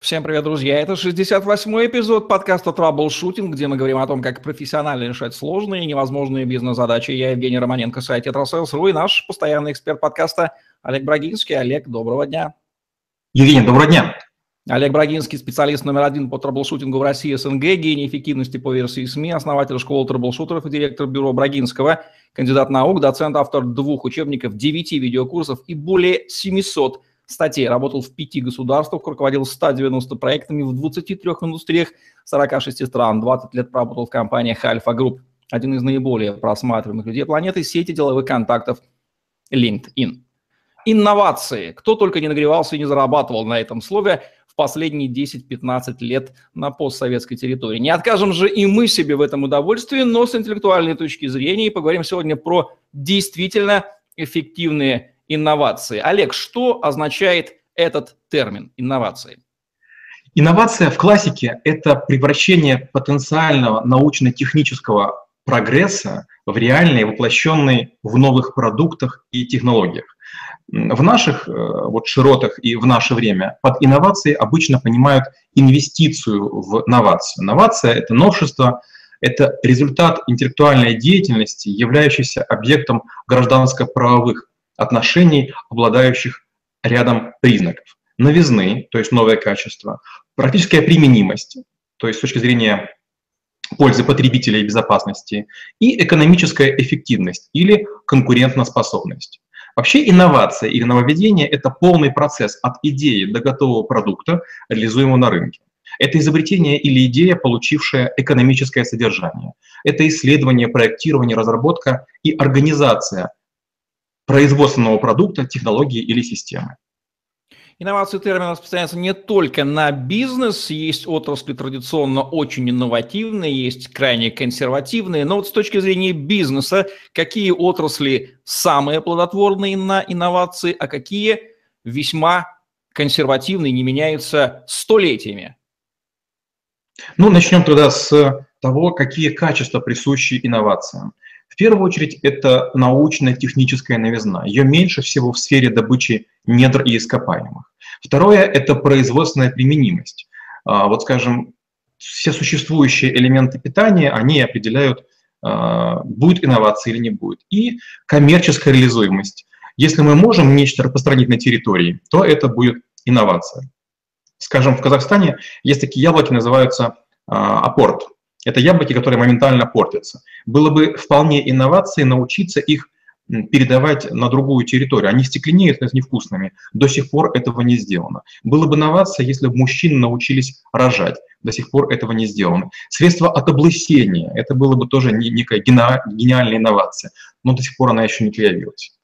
Всем привет, друзья! Это 68-й эпизод подкаста «Траблшутинг», где мы говорим о том, как профессионально решать сложные и невозможные бизнес-задачи. Я Евгений Романенко, сайт «Tetrasales.ru» и наш постоянный эксперт подкаста Олег Брагинский. Олег, доброго дня! Евгений, доброго дня! Олег Брагинский, специалист номер один по траблшутингу в России СНГ, гений эффективности по версии СМИ, основатель школы траблшутеров и директор бюро Брагинского, кандидат наук, доцент, автор двух учебников, девяти видеокурсов и более 700 статей. Работал в пяти государствах, руководил 190 проектами в 23 индустриях 46 стран. 20 лет проработал в компаниях Альфа Групп. Один из наиболее просматриваемых людей планеты – сети деловых контактов LinkedIn. Инновации. Кто только не нагревался и не зарабатывал на этом слове в последние 10-15 лет на постсоветской территории. Не откажем же и мы себе в этом удовольствии, но с интеллектуальной точки зрения. И поговорим сегодня про действительно эффективные инновации. Олег, что означает этот термин инновации? Инновация в классике – это превращение потенциального научно-технического прогресса в реальный, воплощенный в новых продуктах и технологиях. В наших э, вот, широтах и в наше время под инновацией обычно понимают инвестицию в новацию. Новация – это новшество, это результат интеллектуальной деятельности, являющийся объектом гражданско-правовых отношений, обладающих рядом признаков. Новизны, то есть новое качество, практическая применимость, то есть с точки зрения пользы потребителя и безопасности, и экономическая эффективность или конкурентоспособность. Вообще инновация или нововведение – это полный процесс от идеи до готового продукта, реализуемого на рынке. Это изобретение или идея, получившая экономическое содержание. Это исследование, проектирование, разработка и организация производственного продукта, технологии или системы. Инновации термин распространяется не только на бизнес, есть отрасли традиционно очень инновативные, есть крайне консервативные, но вот с точки зрения бизнеса, какие отрасли самые плодотворные на инновации, а какие весьма консервативные, не меняются столетиями? Ну, начнем тогда с того, какие качества присущи инновациям. В первую очередь это научно-техническая новизна. Ее меньше всего в сфере добычи недр и ископаемых. Второе – это производственная применимость. А, вот, скажем, все существующие элементы питания, они определяют, а, будет инновация или не будет. И коммерческая реализуемость. Если мы можем нечто распространить на территории, то это будет инновация. Скажем, в Казахстане есть такие яблоки, называются а, апорт. Это яблоки, которые моментально портятся. Было бы вполне инновацией научиться их передавать на другую территорию. Они стекленеют, становятся невкусными. До сих пор этого не сделано. Было бы инновация, если бы мужчины научились рожать. До сих пор этого не сделано. Средства от облысения. Это было бы тоже некая гениальная инновация. Но до сих пор она еще не появилась.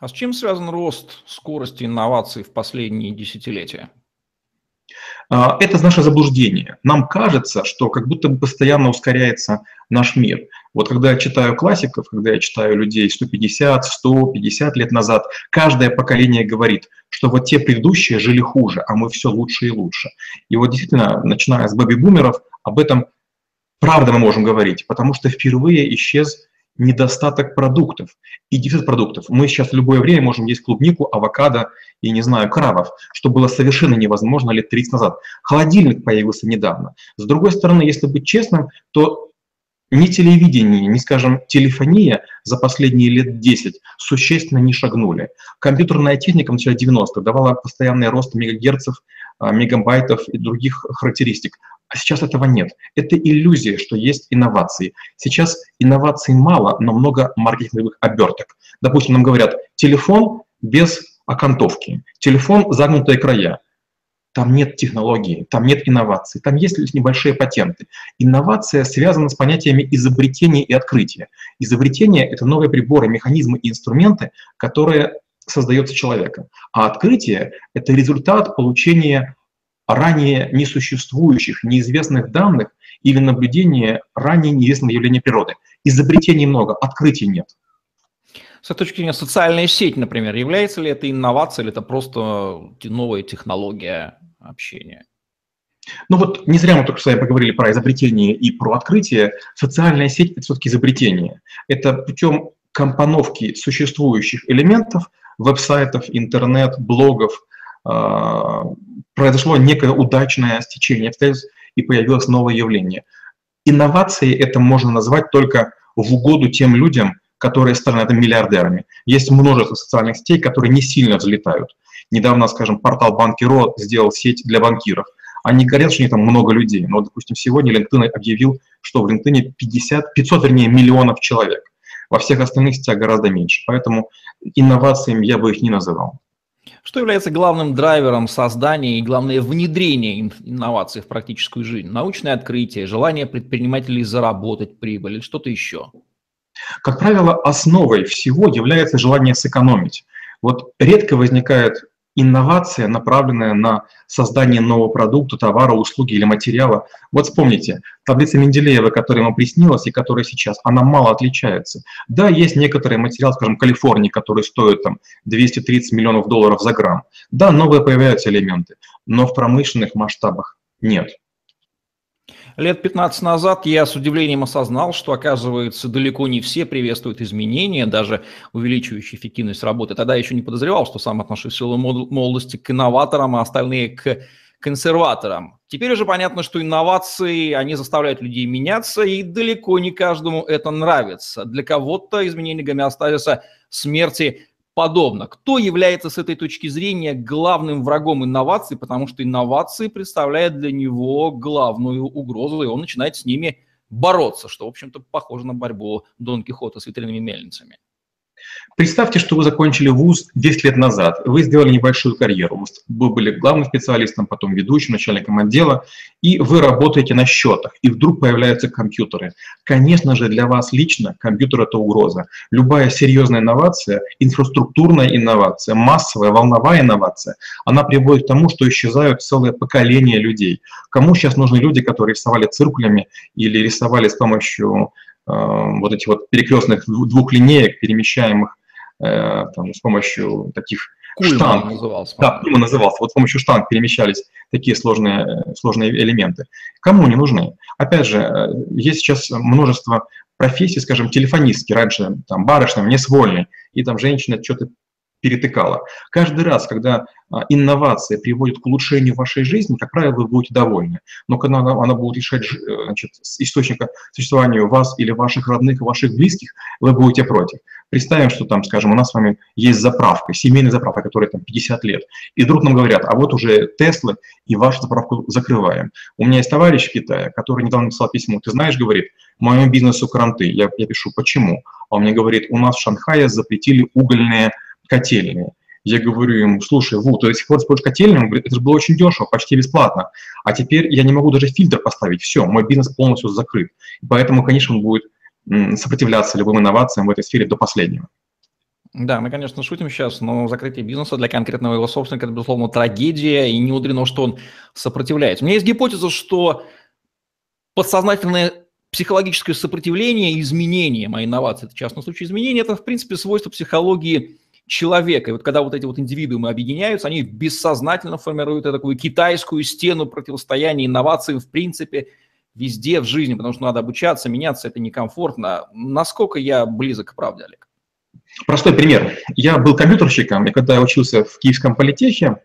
А с чем связан рост скорости инноваций в последние десятилетия? А, это наше заблуждение. Нам кажется, что как будто бы постоянно ускоряется наш мир. Вот когда я читаю классиков, когда я читаю людей 150, 150 лет назад, каждое поколение говорит, что вот те предыдущие жили хуже, а мы все лучше и лучше. И вот действительно, начиная с бэби-бумеров, об этом правда мы можем говорить, потому что впервые исчез недостаток продуктов и дефицит продуктов. Мы сейчас в любое время можем есть клубнику, авокадо и, не знаю, крабов, что было совершенно невозможно лет 30 назад. Холодильник появился недавно. С другой стороны, если быть честным, то ни телевидение, ни, скажем, телефония за последние лет 10 существенно не шагнули. Компьютерная техника в начале 90-х давала постоянный рост мегагерцев, мегабайтов и других характеристик. А сейчас этого нет. Это иллюзия, что есть инновации. Сейчас инноваций мало, но много маркетинговых оберток. Допустим, нам говорят, телефон без окантовки, телефон загнутые края. Там нет технологии, там нет инноваций, там есть лишь небольшие патенты. Инновация связана с понятиями изобретения и открытия. Изобретение — это новые приборы, механизмы и инструменты, которые создается человеком. А открытие — это результат получения ранее несуществующих, неизвестных данных или наблюдения ранее неизвестного явления природы. Изобретений много, открытий нет. С точки зрения, социальная сеть, например, является ли это инновацией или это просто новая технология общения? Ну вот не зря мы только с вами поговорили про изобретение и про открытие. Социальная сеть – это все-таки изобретение. Это путем компоновки существующих элементов, веб-сайтов, интернет, блогов, произошло некое удачное стечение обстоятельств и появилось новое явление. Инновации это можно назвать только в угоду тем людям, которые стали на этом миллиардерами. Есть множество социальных сетей, которые не сильно взлетают. Недавно, скажем, портал Банкиро сделал сеть для банкиров. Они говорят, что у них там много людей. Но, допустим, сегодня LinkedIn объявил, что в LinkedIn 50, 500, вернее, миллионов человек. Во всех остальных сетях гораздо меньше. Поэтому инновациями я бы их не называл. Что является главным драйвером создания и, главное, внедрения инноваций в практическую жизнь? Научное открытие, желание предпринимателей заработать прибыль или что-то еще? Как правило, основой всего является желание сэкономить. Вот редко возникает инновация, направленная на создание нового продукта, товара, услуги или материала. Вот вспомните, таблица Менделеева, которая вам приснилась и которая сейчас, она мало отличается. Да, есть некоторые материалы, скажем, Калифорнии, которые стоят там 230 миллионов долларов за грамм. Да, новые появляются элементы, но в промышленных масштабах нет. Лет 15 назад я с удивлением осознал, что, оказывается, далеко не все приветствуют изменения, даже увеличивающие эффективность работы. Тогда я еще не подозревал, что сам отношусь в молодости к инноваторам, а остальные к консерваторам. Теперь уже понятно, что инновации, они заставляют людей меняться, и далеко не каждому это нравится. Для кого-то изменение гомеостазиса смерти подобно. Кто является с этой точки зрения главным врагом инноваций, потому что инновации представляют для него главную угрозу, и он начинает с ними бороться, что, в общем-то, похоже на борьбу Дон Кихота с ветряными мельницами. Представьте, что вы закончили вуз 10 лет назад, вы сделали небольшую карьеру, вы были главным специалистом, потом ведущим, начальником отдела, и вы работаете на счетах, и вдруг появляются компьютеры. Конечно же, для вас лично компьютер – это угроза. Любая серьезная инновация, инфраструктурная инновация, массовая, волновая инновация, она приводит к тому, что исчезают целые поколения людей. Кому сейчас нужны люди, которые рисовали циркулями или рисовали с помощью вот этих вот перекрестных двух линеек, перемещаемых э, там, с помощью таких Кульман штанг. назывался. Да, Кульман назывался. Вот с помощью штанг перемещались такие сложные, сложные элементы. Кому они нужны? Опять же, э, есть сейчас множество профессий, скажем, телефонистки. Раньше там барышня, мне свольный, и там женщина что-то перетыкала. Каждый раз, когда а, инновация приводит к улучшению вашей жизни, как правило, вы будете довольны. Но когда она, она будет решать э, значит, источника существования вас или ваших родных, ваших близких, вы будете против. Представим, что там, скажем, у нас с вами есть заправка, семейная заправка, которая там 50 лет, и вдруг нам говорят, а вот уже Теслы, и вашу заправку закрываем. У меня есть товарищ в Китае, который недавно написал письмо, ты знаешь, говорит, моему бизнесу кранты. Я, я пишу, почему? А он мне говорит, у нас в Шанхае запретили угольные котельные. Я говорю ему, слушай, Ву, ты до сих пор используешь котельную? Он говорит, это же было очень дешево, почти бесплатно. А теперь я не могу даже фильтр поставить, все, мой бизнес полностью закрыт. Поэтому, конечно, он будет сопротивляться любым инновациям в этой сфере до последнего. Да, мы, конечно, шутим сейчас, но закрытие бизнеса для конкретного его собственника – это, безусловно, трагедия, и не мудрено, что он сопротивляется. У меня есть гипотеза, что подсознательное психологическое сопротивление изменениям, а инновации – это в частном случае изменения, это, в принципе, свойство психологии человека. И вот когда вот эти вот индивидуумы объединяются, они бессознательно формируют такую китайскую стену противостояния инновациям в принципе везде в жизни, потому что надо обучаться, меняться, это некомфортно. Насколько я близок к правде, Олег? Простой пример. Я был компьютерщиком, и когда я учился в Киевском политехе,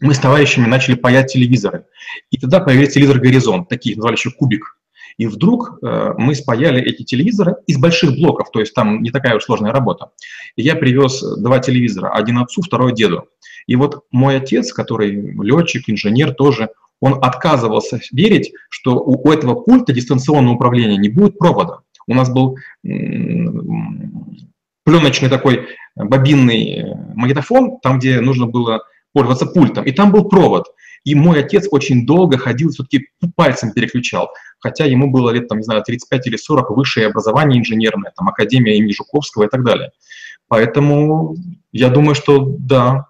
мы с товарищами начали паять телевизоры. И тогда появился телевизор «Горизонт», такие называли еще «Кубик». И вдруг э, мы спаяли эти телевизоры из больших блоков, то есть там не такая уж сложная работа. И я привез два телевизора, один отцу, второй деду. И вот мой отец, который летчик, инженер тоже, он отказывался верить, что у, у этого пульта дистанционного управления не будет провода. У нас был пленочный такой бобинный э, магнитофон, там, где нужно было пользоваться пультом, и там был провод. И мой отец очень долго ходил, все-таки пальцем переключал, хотя ему было лет, там, не знаю, 35 или 40, высшее образование инженерное, там, Академия имени Жуковского и так далее. Поэтому я думаю, что да.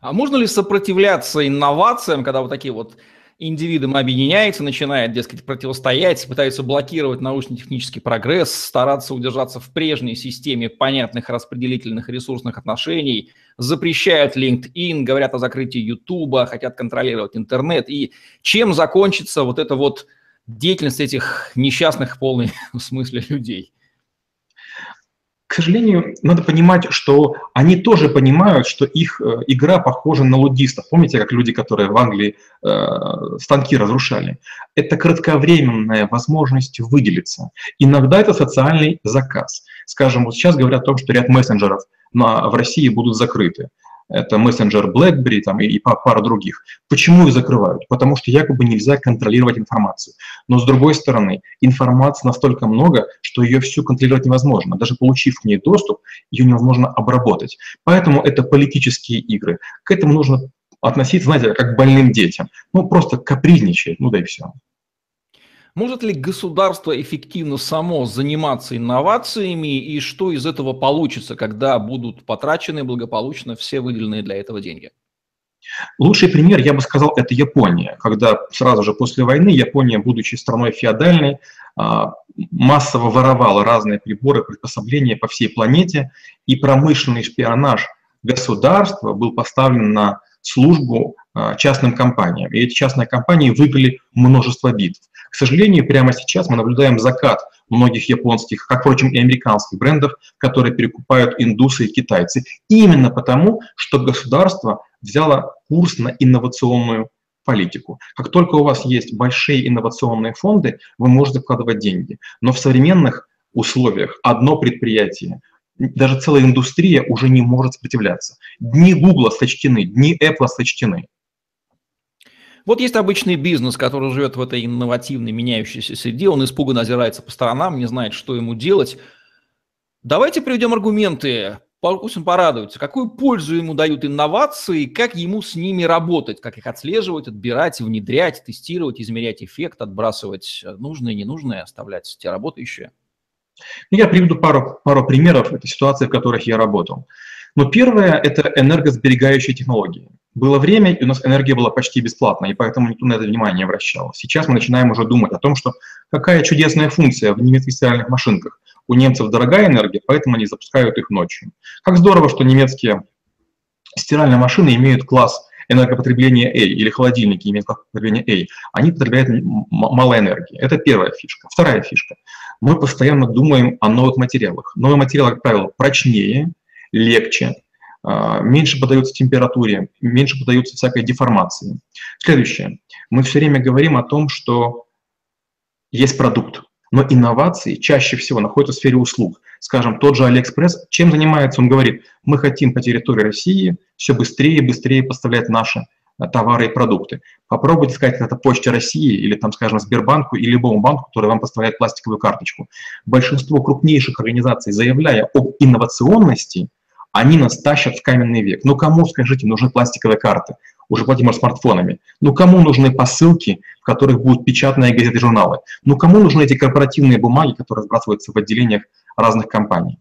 А можно ли сопротивляться инновациям, когда вот такие вот индивидуум объединяется, начинает, дескать, противостоять, пытается блокировать научно-технический прогресс, стараться удержаться в прежней системе понятных распределительных ресурсных отношений, запрещают LinkedIn, говорят о закрытии YouTube, хотят контролировать интернет. И чем закончится вот эта вот деятельность этих несчастных в полном смысле людей? К сожалению, надо понимать, что они тоже понимают, что их э, игра похожа на лудистов. Помните, как люди, которые в Англии э, станки разрушали? Это кратковременная возможность выделиться. Иногда это социальный заказ. Скажем, вот сейчас говорят о том, что ряд мессенджеров на, в России будут закрыты это мессенджер BlackBerry там, и, и пара других. Почему их закрывают? Потому что якобы нельзя контролировать информацию. Но с другой стороны, информации настолько много, что ее всю контролировать невозможно. Даже получив к ней доступ, ее невозможно обработать. Поэтому это политические игры. К этому нужно относиться, знаете, как к больным детям. Ну, просто капризничать, ну да и все. Может ли государство эффективно само заниматься инновациями и что из этого получится, когда будут потрачены благополучно все выделенные для этого деньги? Лучший пример, я бы сказал, это Япония, когда сразу же после войны Япония, будучи страной феодальной, а, массово воровала разные приборы, приспособления по всей планете, и промышленный шпионаж государства был поставлен на службу а, частным компаниям. И эти частные компании выиграли множество битв. К сожалению, прямо сейчас мы наблюдаем закат многих японских, как, впрочем, и американских брендов, которые перекупают индусы и китайцы. Именно потому, что государство взяло курс на инновационную политику. Как только у вас есть большие инновационные фонды, вы можете вкладывать деньги. Но в современных условиях одно предприятие, даже целая индустрия уже не может сопротивляться. Дни Гугла сочтены, дни Apple сочтены. Вот есть обычный бизнес, который живет в этой инновативной, меняющейся среде, он испуганно озирается по сторонам, не знает, что ему делать. Давайте приведем аргументы, пусть он порадуется, какую пользу ему дают инновации, как ему с ними работать, как их отслеживать, отбирать, внедрять, тестировать, измерять эффект, отбрасывать нужное и ненужное, оставлять те работающие. Я приведу пару, пару примеров этой ситуации, в которых я работал. Но первое – это энергосберегающие технологии. Было время, и у нас энергия была почти бесплатна, и поэтому никто на это внимание не обращал. Сейчас мы начинаем уже думать о том, что какая чудесная функция в немецких стиральных машинках. У немцев дорогая энергия, поэтому они запускают их ночью. Как здорово, что немецкие стиральные машины имеют класс энергопотребления A или холодильники имеют класс потребления A. Они потребляют мало энергии. Это первая фишка. Вторая фишка. Мы постоянно думаем о новых материалах. Новые материалы, как правило, прочнее, легче, меньше поддаются температуре, меньше поддаются всякой деформации. Следующее. Мы все время говорим о том, что есть продукт, но инновации чаще всего находятся в сфере услуг. Скажем, тот же Алиэкспресс, чем занимается? Он говорит, мы хотим по территории России все быстрее и быстрее поставлять наши а, товары и продукты. Попробуйте сказать это Почте России или, там, скажем, Сбербанку или любому банку, который вам поставляет пластиковую карточку. Большинство крупнейших организаций, заявляя об инновационности, они нас тащат в каменный век. Ну кому, скажите, нужны пластиковые карты? Уже платим смартфонами. Ну кому нужны посылки, в которых будут печатные газеты и журналы? Ну кому нужны эти корпоративные бумаги, которые сбрасываются в отделениях разных компаний?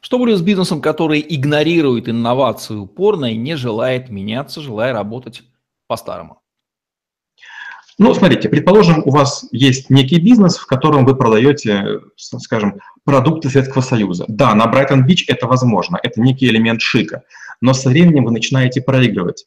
Что будет с бизнесом, который игнорирует инновации упорно и не желает меняться, желая работать по-старому? Ну, смотрите, предположим, у вас есть некий бизнес, в котором вы продаете, скажем, продукты Советского Союза. Да, на Брайтон-Бич это возможно, это некий элемент шика, но со временем вы начинаете проигрывать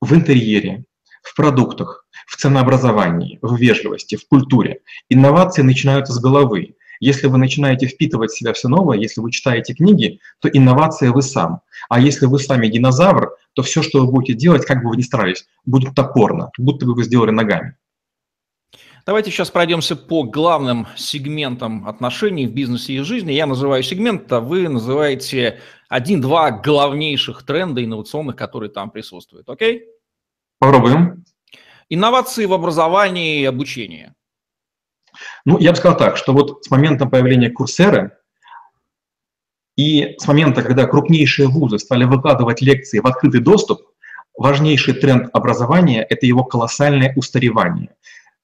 в интерьере, в продуктах, в ценообразовании, в вежливости, в культуре. Инновации начинаются с головы. Если вы начинаете впитывать в себя все новое, если вы читаете книги, то инновация вы сам. А если вы сами динозавр, то все, что вы будете делать, как бы вы ни старались, будет топорно, будто бы вы сделали ногами. Давайте сейчас пройдемся по главным сегментам отношений в бизнесе и жизни. Я называю сегмент, а вы называете один-два главнейших тренда инновационных, которые там присутствуют. Окей? Попробуем. Инновации в образовании и обучении. Ну, я бы сказал так, что вот с момента появления Курсеры и с момента, когда крупнейшие вузы стали выкладывать лекции в открытый доступ, важнейший тренд образования – это его колоссальное устаревание.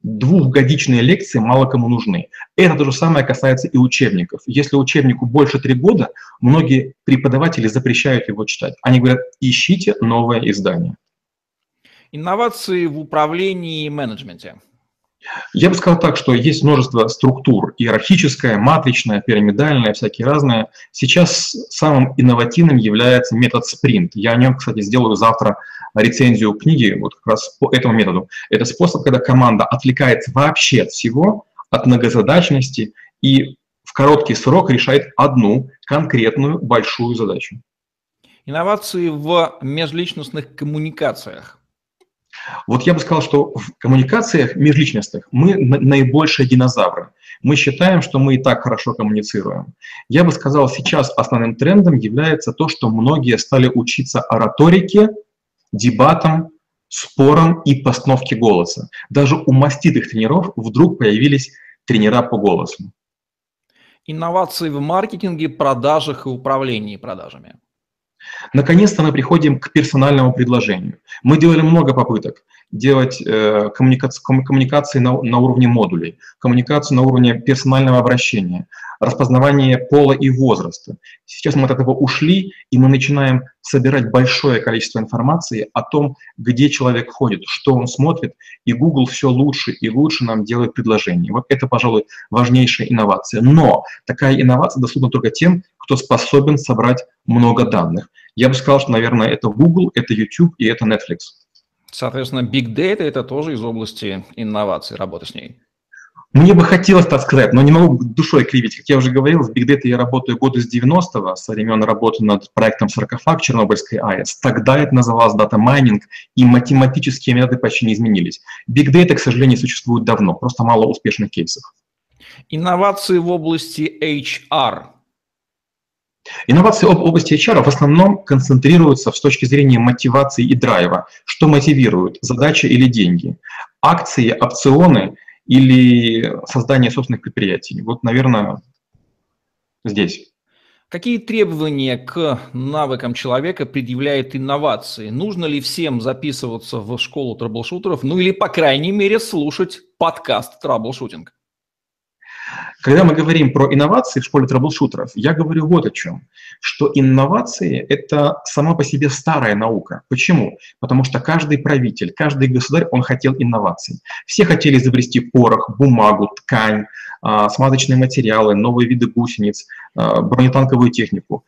Двухгодичные лекции мало кому нужны. Это то же самое касается и учебников. Если учебнику больше три года, многие преподаватели запрещают его читать. Они говорят, ищите новое издание. Инновации в управлении и менеджменте. Я бы сказал так, что есть множество структур, иерархическая, матричная, пирамидальная, всякие разные. Сейчас самым инновативным является метод спринт. Я о нем, кстати, сделаю завтра рецензию книги вот как раз по этому методу. Это способ, когда команда отвлекается вообще от всего, от многозадачности и в короткий срок решает одну конкретную большую задачу. Инновации в межличностных коммуникациях. Вот я бы сказал, что в коммуникациях межличностных мы наибольшие динозавры. Мы считаем, что мы и так хорошо коммуницируем. Я бы сказал, сейчас основным трендом является то, что многие стали учиться ораторике, дебатам, спорам и постановке голоса. Даже у маститых тренеров вдруг появились тренера по голосу. Инновации в маркетинге, продажах и управлении продажами. Наконец-то мы приходим к персональному предложению. Мы делали много попыток делать э, коммуникации, на, на уровне модулей, коммуникацию на уровне персонального обращения, распознавание пола и возраста. Сейчас мы от этого ушли, и мы начинаем собирать большое количество информации о том, где человек ходит, что он смотрит, и Google все лучше и лучше нам делает предложения. Вот это, пожалуй, важнейшая инновация. Но такая инновация доступна только тем, кто способен собрать много данных. Я бы сказал, что, наверное, это Google, это YouTube и это Netflix. Соответственно, Big Data – это тоже из области инноваций, работы с ней. Мне бы хотелось так сказать, но не могу душой кривить. Как я уже говорил, в Big Data я работаю годы с 90-го, со времен работы над проектом «Саркофаг» Чернобыльской АЭС. Тогда это называлось дата майнинг, и математические методы почти не изменились. Big Data, к сожалению, существует давно, просто мало успешных кейсов. Инновации в области HR Инновации в области HR в основном концентрируются с точки зрения мотивации и драйва. Что мотивирует, задача или деньги? Акции, опционы или создание собственных предприятий? Вот, наверное, здесь. Какие требования к навыкам человека предъявляет инновации? Нужно ли всем записываться в школу трэблшутеров, ну или, по крайней мере, слушать подкаст «Траблшутинг»? Когда мы говорим про инновации в школе трэблшутеров, я говорю вот о чем, что инновации – это сама по себе старая наука. Почему? Потому что каждый правитель, каждый государь, он хотел инноваций. Все хотели изобрести порох, бумагу, ткань, а, смазочные материалы, новые виды гусениц, а, бронетанковую технику.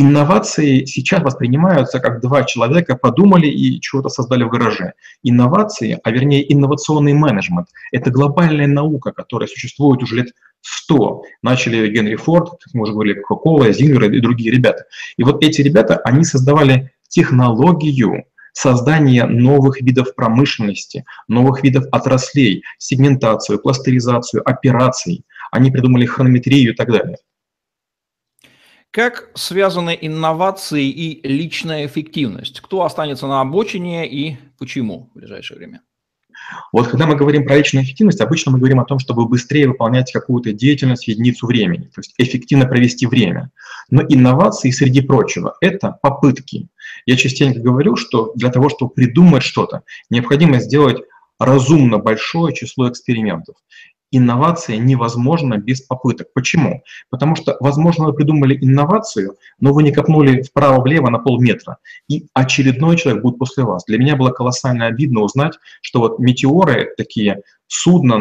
Инновации сейчас воспринимаются как два человека подумали и чего-то создали в гараже. Инновации, а вернее инновационный менеджмент, это глобальная наука, которая существует уже лет 100. Начали Генри Форд, как мы уже говорили, Кока-Кола, Зингер и другие ребята. И вот эти ребята, они создавали технологию создания новых видов промышленности, новых видов отраслей, сегментацию, кластеризацию, операций. Они придумали хронометрию и так далее. Как связаны инновации и личная эффективность? Кто останется на обочине и почему в ближайшее время? Вот когда мы говорим про личную эффективность, обычно мы говорим о том, чтобы быстрее выполнять какую-то деятельность в единицу времени, то есть эффективно провести время. Но инновации, среди прочего, это попытки. Я частенько говорю, что для того, чтобы придумать что-то, необходимо сделать разумно большое число экспериментов инновация невозможна без попыток. Почему? Потому что, возможно, вы придумали инновацию, но вы не копнули вправо-влево на полметра, и очередной человек будет после вас. Для меня было колоссально обидно узнать, что вот метеоры, такие судна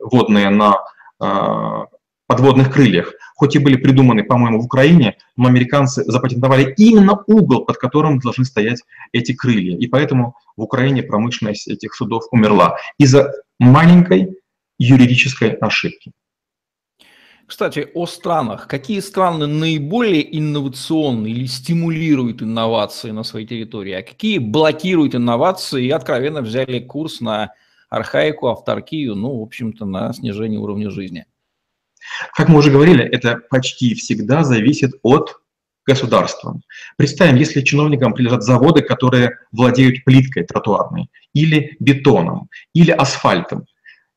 водные на э, подводных крыльях, хоть и были придуманы, по-моему, в Украине, но американцы запатентовали именно угол, под которым должны стоять эти крылья. И поэтому в Украине промышленность этих судов умерла. Из-за маленькой юридической ошибки. Кстати, о странах. Какие страны наиболее инновационны или стимулируют инновации на своей территории, а какие блокируют инновации и откровенно взяли курс на архаику, авторкию, ну, в общем-то, на снижение уровня жизни? Как мы уже говорили, это почти всегда зависит от государства. Представим, если чиновникам прилежат заводы, которые владеют плиткой тротуарной, или бетоном, или асфальтом,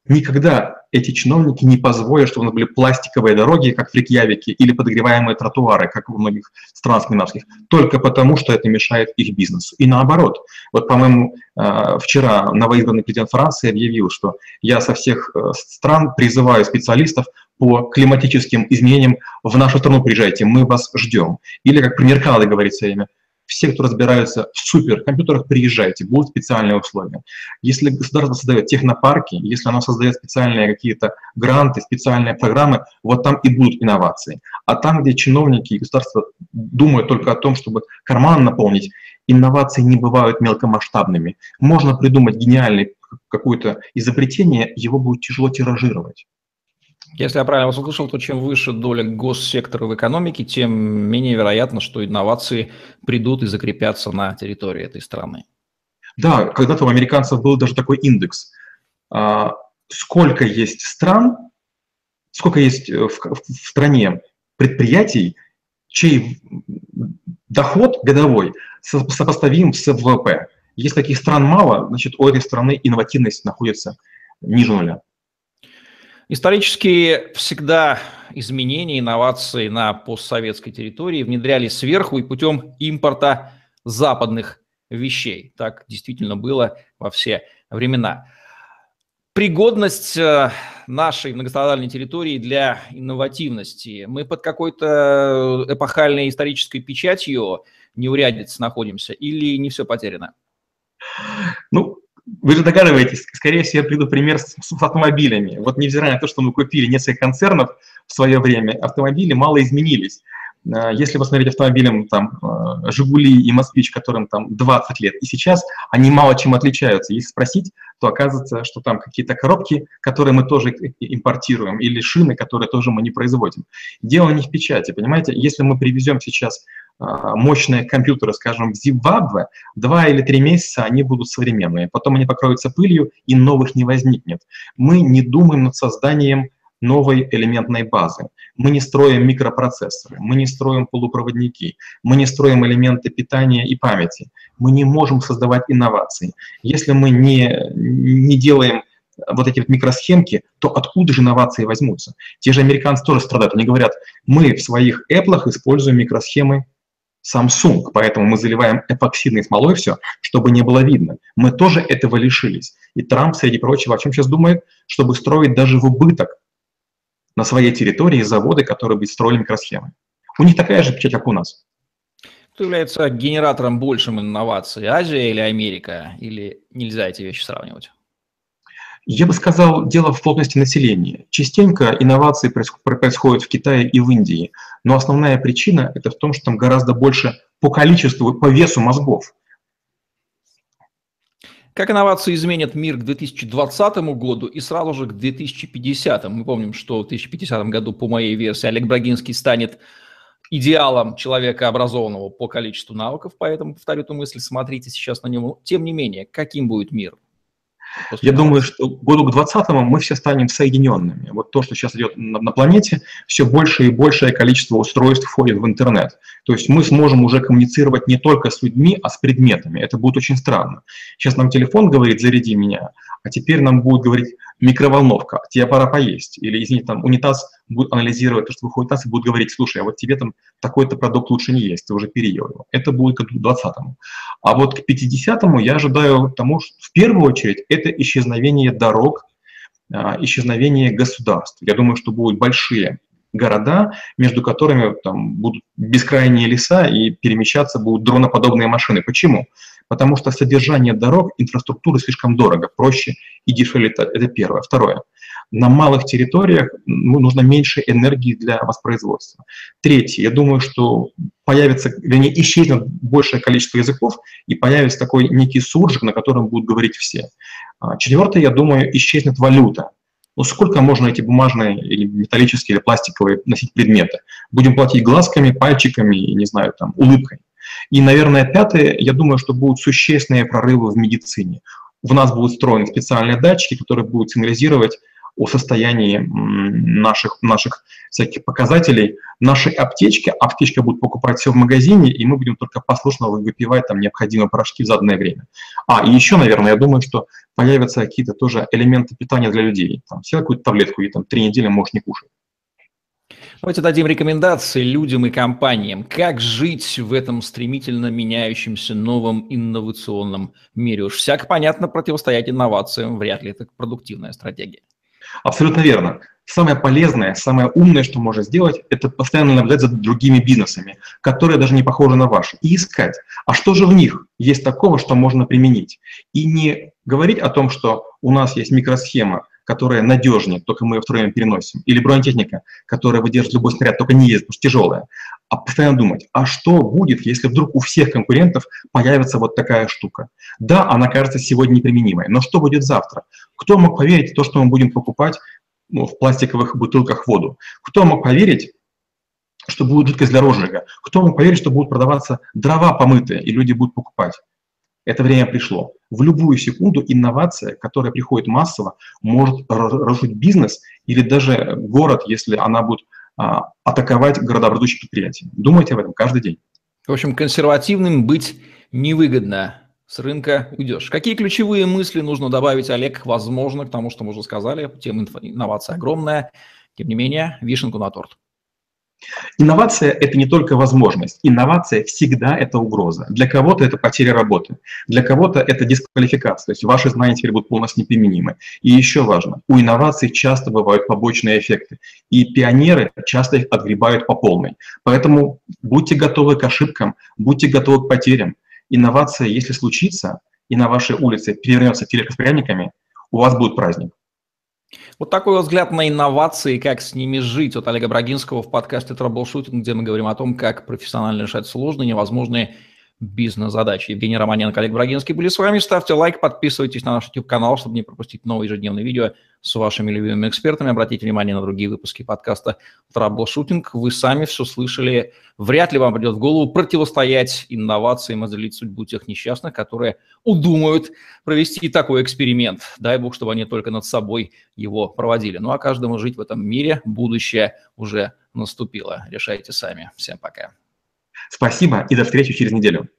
Никогда эти чиновники не позволят, чтобы у нас были пластиковые дороги, как в Рикьявике, или подогреваемые тротуары, как в многих странах скандинавских, только потому, что это мешает их бизнесу. И наоборот. Вот, по-моему, э, вчера новоизбранный президент Франции объявил, что я со всех э, стран призываю специалистов по климатическим изменениям в нашу страну приезжайте, мы вас ждем. Или, как пример Канады говорит все время, все, кто разбираются в суперкомпьютерах, приезжайте, будут специальные условия. Если государство создает технопарки, если оно создает специальные какие-то гранты, специальные программы, вот там и будут инновации. А там, где чиновники и государство думают только о том, чтобы карман наполнить, инновации не бывают мелкомасштабными. Можно придумать гениальное какое-то изобретение, его будет тяжело тиражировать. Если я правильно вас услышал, то чем выше доля госсектора в экономике, тем менее вероятно, что инновации придут и закрепятся на территории этой страны. Да, когда-то у американцев был даже такой индекс. А, сколько есть стран, сколько есть э, в, в стране предприятий, чей доход годовой сопоставим с ВВП. Если таких стран мало, значит, у этой страны инновативность находится ниже нуля. Исторически всегда изменения, инновации на постсоветской территории внедрялись сверху и путем импорта западных вещей. Так действительно было во все времена. Пригодность э, нашей многострадальной территории для инновативности. Мы под какой-то эпохальной исторической печатью неурядиц находимся или не все потеряно? Ну, вы же догадываетесь, скорее всего, я приду пример с, с автомобилями. Вот невзирая на то, что мы купили несколько концернов в свое время, автомобили мало изменились. Э, если посмотреть автомобилям там э, «Жигули» и «Москвич», которым там 20 лет, и сейчас они мало чем отличаются. Если спросить, то оказывается, что там какие-то коробки, которые мы тоже импортируем, или шины, которые тоже мы не производим. Дело не в печати, понимаете? Если мы привезем сейчас а, мощные компьютеры, скажем, в Зимбабве, два или три месяца они будут современные, потом они покроются пылью, и новых не возникнет. Мы не думаем над созданием новой элементной базы. Мы не строим микропроцессоры, мы не строим полупроводники, мы не строим элементы питания и памяти. Мы не можем создавать инновации. Если мы не, не делаем вот эти вот микросхемки, то откуда же инновации возьмутся? Те же американцы тоже страдают. Они говорят, мы в своих Apple используем микросхемы Samsung, поэтому мы заливаем эпоксидной смолой все, чтобы не было видно. Мы тоже этого лишились. И Трамп, среди прочего, о чем сейчас думает, чтобы строить даже в убыток на своей территории заводы, которые бы строили микросхемы. У них такая же печать, как у нас. Кто является генератором большим инноваций, Азия или Америка? Или нельзя эти вещи сравнивать? Я бы сказал, дело в плотности населения. Частенько инновации происходят в Китае и в Индии, но основная причина это в том, что там гораздо больше по количеству, по весу мозгов. Как инновации изменят мир к 2020 году и сразу же к 2050? Мы помним, что в 2050 году, по моей версии, Олег Брагинский станет идеалом человека образованного по количеству навыков, поэтому повторю эту мысль, смотрите сейчас на него. Тем не менее, каким будет мир? Я думаю, что году к 20 мы все станем соединенными. Вот то, что сейчас идет на, на планете, все больше и большее количество устройств входит в интернет. То есть мы сможем уже коммуницировать не только с людьми, а с предметами. Это будет очень странно. Сейчас нам телефон говорит «заряди меня», а теперь нам будет говорить микроволновка, тебе пора поесть. Или, извините, там унитаз будет анализировать то, что выходит унитаз, и будет говорить, слушай, а вот тебе там такой-то продукт лучше не есть, ты уже переел его. Это будет к 20-му. А вот к 50-му я ожидаю тому, что в первую очередь это исчезновение дорог, а, исчезновение государств. Я думаю, что будут большие города, между которыми там будут бескрайние леса и перемещаться будут дроноподобные машины. Почему? Потому что содержание дорог, инфраструктуры слишком дорого, проще и дешевле. Это первое. Второе. На малых территориях ну, нужно меньше энергии для воспроизводства. Третье. Я думаю, что появится, вернее, исчезнет большее количество языков и появится такой некий суржик, на котором будут говорить все. А, четвертое. Я думаю, исчезнет валюта. Ну сколько можно эти бумажные или металлические или пластиковые носить предметы? Будем платить глазками, пальчиками не знаю, там, улыбкой. И, наверное, пятое, я думаю, что будут существенные прорывы в медицине. В нас будут встроены специальные датчики, которые будут сигнализировать о состоянии наших, наших всяких показателей, нашей аптечки. Аптечка будет покупать все в магазине, и мы будем только послушно выпивать там необходимые порошки в заданное время. А, и еще, наверное, я думаю, что появятся какие-то тоже элементы питания для людей. Там, съел какую-то таблетку и там три недели можешь не кушать. Давайте дадим рекомендации людям и компаниям, как жить в этом стремительно меняющемся новом инновационном мире. Уж всяко понятно, противостоять инновациям вряд ли это продуктивная стратегия. Абсолютно верно. Самое полезное, самое умное, что можно сделать, это постоянно наблюдать за другими бизнесами, которые даже не похожи на ваши, и искать, а что же в них есть такого, что можно применить. И не говорить о том, что у нас есть микросхема, которая надежнее, только мы ее втроем переносим, или бронетехника, которая выдержит любой снаряд, только не ездит, потому что тяжелая, а постоянно думать, а что будет, если вдруг у всех конкурентов появится вот такая штука? Да, она кажется сегодня неприменимой, но что будет завтра? Кто мог поверить в то, что мы будем покупать ну, в пластиковых бутылках воду. Кто мог поверить, что будет жидкость для розжига? Кто мог поверить, что будут продаваться дрова помытые, и люди будут покупать? Это время пришло. В любую секунду инновация, которая приходит массово, может разрушить бизнес или даже город, если она будет а, атаковать городообразующие предприятия. Думайте об этом каждый день. В общем, консервативным быть невыгодно. С рынка уйдешь. Какие ключевые мысли нужно добавить, Олег, возможно, к тому, что мы уже сказали? Тема инновации огромная. Тем не менее, вишенку на торт. Инновация – это не только возможность. Инновация всегда – это угроза. Для кого-то это потеря работы, для кого-то это дисквалификация, то есть ваши знания теперь будут полностью неприменимы. И еще важно, у инноваций часто бывают побочные эффекты, и пионеры часто их отгребают по полной. Поэтому будьте готовы к ошибкам, будьте готовы к потерям. Инновация, если случится, и на вашей улице перевернется телераспорядниками, у вас будет праздник. Вот такой взгляд на инновации, как с ними жить. От Олега Брагинского в подкасте «Траблшутинг», где мы говорим о том, как профессионально решать сложные, невозможные бизнес-задачи. Евгений Романенко, Олег Брагинский были с вами. Ставьте лайк, подписывайтесь на наш YouTube-канал, чтобы не пропустить новые ежедневные видео с вашими любимыми экспертами. Обратите внимание на другие выпуски подкаста «Траблшутинг». Вы сами все слышали. Вряд ли вам придет в голову противостоять инновациям и залить судьбу тех несчастных, которые удумают провести такой эксперимент. Дай бог, чтобы они только над собой его проводили. Ну а каждому жить в этом мире будущее уже наступило. Решайте сами. Всем пока. Спасибо и до встречи через неделю.